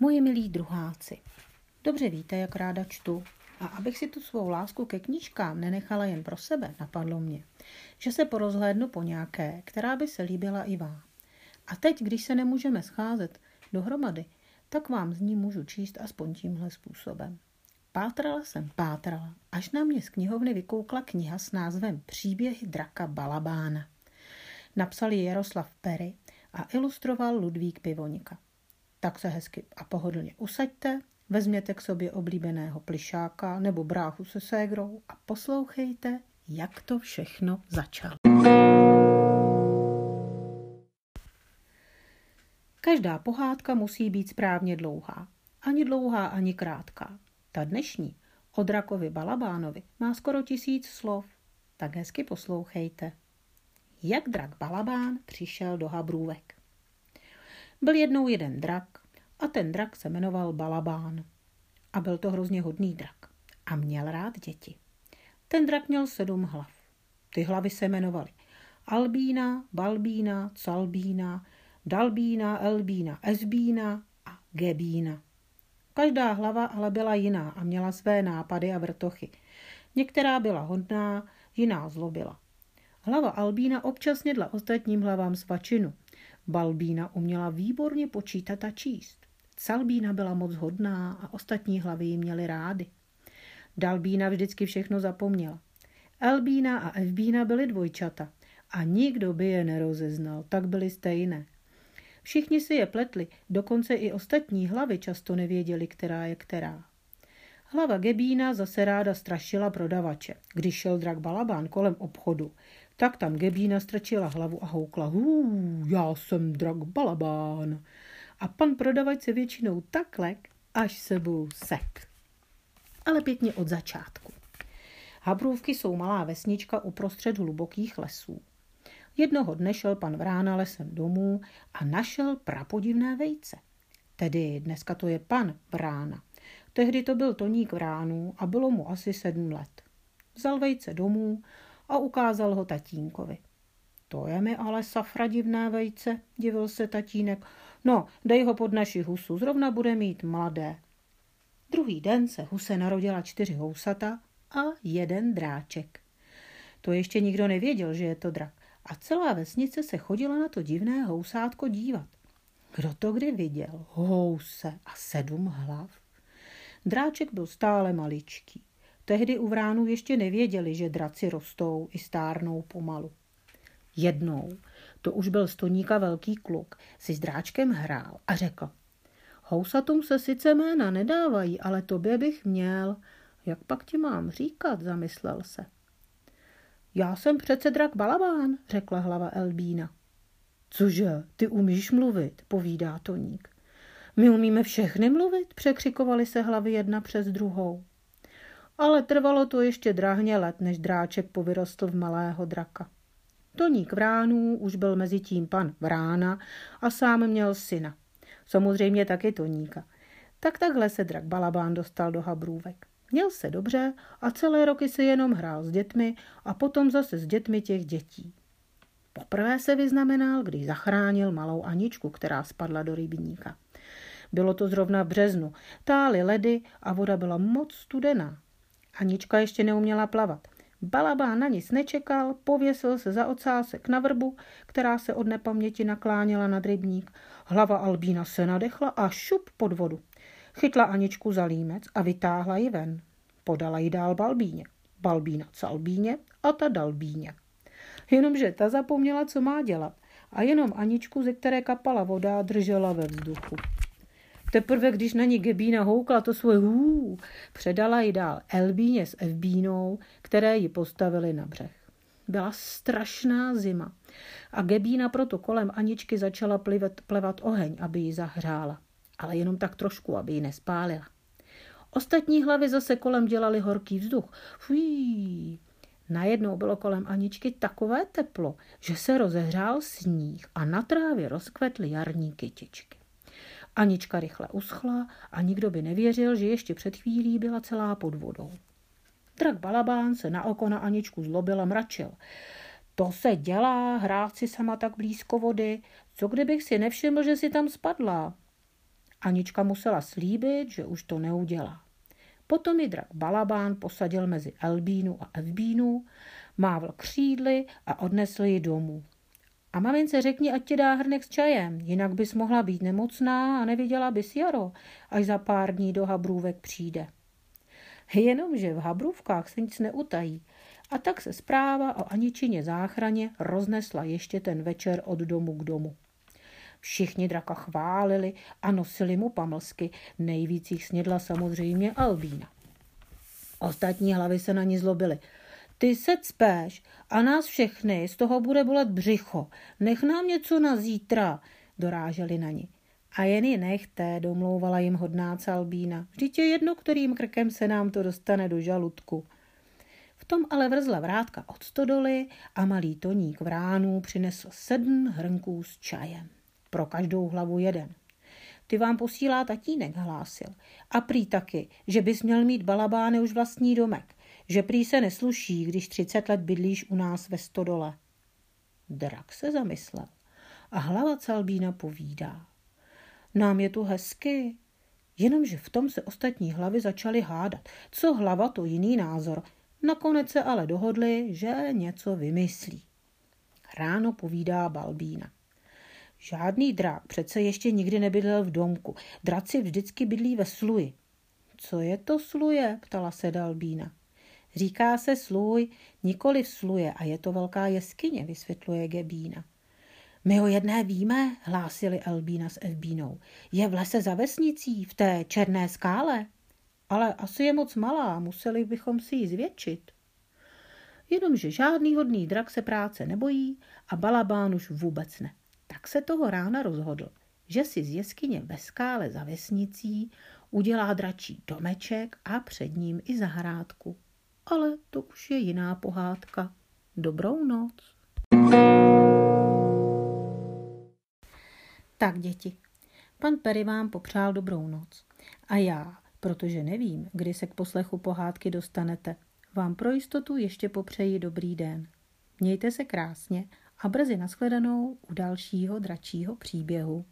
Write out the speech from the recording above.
Moji milí druháci, dobře víte, jak ráda čtu. A abych si tu svou lásku ke knížkám nenechala jen pro sebe, napadlo mě, že se porozhlédnu po nějaké, která by se líbila i vám. A teď, když se nemůžeme scházet dohromady, tak vám z ní můžu číst aspoň tímhle způsobem. Pátrala jsem, pátrala, až na mě z knihovny vykoukla kniha s názvem Příběhy draka Balabána. Napsal ji Jaroslav Perry a ilustroval Ludvík Pivonika. Tak se hezky a pohodlně usaďte, vezměte k sobě oblíbeného plišáka nebo bráchu se ségrou a poslouchejte, jak to všechno začalo. Každá pohádka musí být správně dlouhá. Ani dlouhá, ani krátká. Ta dnešní o drakovi Balabánovi má skoro tisíc slov. Tak hezky poslouchejte. Jak drak Balabán přišel do Habrůvek. Byl jednou jeden drak a ten drak se jmenoval Balabán. A byl to hrozně hodný drak. A měl rád děti. Ten drak měl sedm hlav. Ty hlavy se jmenovaly Albína, Balbína, Calbína, Dalbína, Elbína, Esbína a Gebína. Každá hlava ale byla jiná a měla své nápady a vrtochy. Některá byla hodná, jiná zlobila. Hlava Albína občas nedla ostatním hlavám svačinu. Balbína uměla výborně počítat a číst. Calbína byla moc hodná a ostatní hlavy ji měly rády. Dalbína vždycky všechno zapomněla. Elbína a Evbína byly dvojčata a nikdo by je nerozeznal, tak byly stejné. Všichni si je pletli, dokonce i ostatní hlavy často nevěděli, která je která. Hlava Gebína zase ráda strašila prodavače. Když šel drak Balabán kolem obchodu, tak tam Gebína strčila hlavu a houkla. Hů, já jsem drak Balabán. A pan prodavač se většinou tak lek, až sebou sek. Ale pěkně od začátku. Habrůvky jsou malá vesnička uprostřed hlubokých lesů. Jednoho dne šel pan Vrána lesem domů a našel prapodivné vejce. Tedy dneska to je pan Vrána. Tehdy to byl Toník Vránů a bylo mu asi sedm let. Vzal vejce domů a ukázal ho tatínkovi. To je mi ale safra divné vejce, divil se tatínek. No, dej ho pod naši husu, zrovna bude mít mladé. Druhý den se huse narodila čtyři housata a jeden dráček. To ještě nikdo nevěděl, že je to drak a celá vesnice se chodila na to divné housátko dívat. Kdo to kdy viděl? House a sedm hlav. Dráček byl stále maličký. Tehdy u vránů ještě nevěděli, že draci rostou i stárnou pomalu. Jednou, to už byl stoníka velký kluk, si s dráčkem hrál a řekl. Housatům se sice jména nedávají, ale tobě bych měl. Jak pak ti mám říkat, zamyslel se. Já jsem přece drak Balabán, řekla hlava Elbína. Cože, ty umíš mluvit, povídá Toník. My umíme všechny mluvit, překřikovali se hlavy jedna přes druhou. Ale trvalo to ještě drahně let, než dráček povyrostl v malého draka. Toník Vránů už byl mezi tím pan Vrána a sám měl syna. Samozřejmě taky Toníka. Tak takhle se drak Balabán dostal do Habrůvek. Měl se dobře a celé roky se jenom hrál s dětmi a potom zase s dětmi těch dětí. Poprvé se vyznamenal, když zachránil malou Aničku, která spadla do rybníka. Bylo to zrovna v březnu. Tály ledy a voda byla moc studená. Anička ještě neuměla plavat. Balabán na nic nečekal, pověsil se za ocásek na vrbu, která se od nepaměti nakláněla nad rybník. Hlava Albína se nadechla a šup pod vodu. Chytla Aničku za límec a vytáhla ji ven. Podala ji dál Balbíně. Balbína Calbíně a ta Dalbíně. Jenomže ta zapomněla, co má dělat a jenom Aničku, ze které kapala voda, držela ve vzduchu. Teprve, když na ní Gebína houkla to svoje hů, předala ji dál Elbíně s Evbínou, které ji postavili na břeh. Byla strašná zima a Gebína proto kolem Aničky začala plivet, plevat oheň, aby ji zahřála ale jenom tak trošku, aby ji nespálila. Ostatní hlavy zase kolem dělali horký vzduch. Fuj. Najednou bylo kolem Aničky takové teplo, že se rozehřál sníh a na trávě rozkvetly jarní kytičky. Anička rychle uschla a nikdo by nevěřil, že ještě před chvílí byla celá pod vodou. Drak Balabán se na oko na Aničku zlobil a mračil. To se dělá, hrát si sama tak blízko vody. Co kdybych si nevšiml, že si tam spadla? Anička musela slíbit, že už to neudělá. Potom ji drak Balabán posadil mezi Elbínu a Evbínu, mávl křídly a odnesl ji domů. A mamince řekni, ať ti dá hrnek s čajem, jinak bys mohla být nemocná a neviděla bys jaro, až za pár dní do Habrůvek přijde. Jenomže v Habrůvkách se nic neutají a tak se zpráva o Aničině záchraně roznesla ještě ten večer od domu k domu. Všichni draka chválili a nosili mu pamlsky, nejvíc jich snědla samozřejmě Albína. Ostatní hlavy se na ní zlobily. Ty se cpéš a nás všechny z toho bude bolet břicho. Nech nám něco na zítra, doráželi na ní. A jen ji nechte, domlouvala jim hodná Albína. Vždyť je jedno, kterým krkem se nám to dostane do žaludku. V tom ale vrzla vrátka od stodoly a malý toník vránů přinesl sedm hrnků s čajem. Pro každou hlavu jeden. Ty vám posílá tatínek, hlásil. A prý taky, že bys měl mít balabány už vlastní domek. Že prý se nesluší, když třicet let bydlíš u nás ve stodole. Drak se zamyslel a hlava Calbína povídá. Nám je tu hezky, jenomže v tom se ostatní hlavy začaly hádat. Co hlava, to jiný názor. Nakonec se ale dohodli, že něco vymyslí. Ráno povídá Balbína. Žádný drák přece ještě nikdy nebydlel v domku. Draci vždycky bydlí ve sluji. Co je to sluje? ptala se Dalbína. Říká se sluj, nikoli v sluje a je to velká jeskyně, vysvětluje Gebína. My o jedné víme, hlásili Elbína s Evbínou. Je v lese za vesnicí, v té černé skále. Ale asi je moc malá, museli bychom si ji zvětšit. Jenomže žádný hodný drak se práce nebojí a Balabán už vůbec ne. Tak se toho rána rozhodl, že si z jeskyně ve skále za vesnicí udělá dračí domeček a před ním i zahrádku. Ale to už je jiná pohádka. Dobrou noc. Tak, děti, pan Perry vám popřál dobrou noc. A já, protože nevím, kdy se k poslechu pohádky dostanete, vám pro jistotu ještě popřeji dobrý den. Mějte se krásně a brzy nashledanou u dalšího dračího příběhu.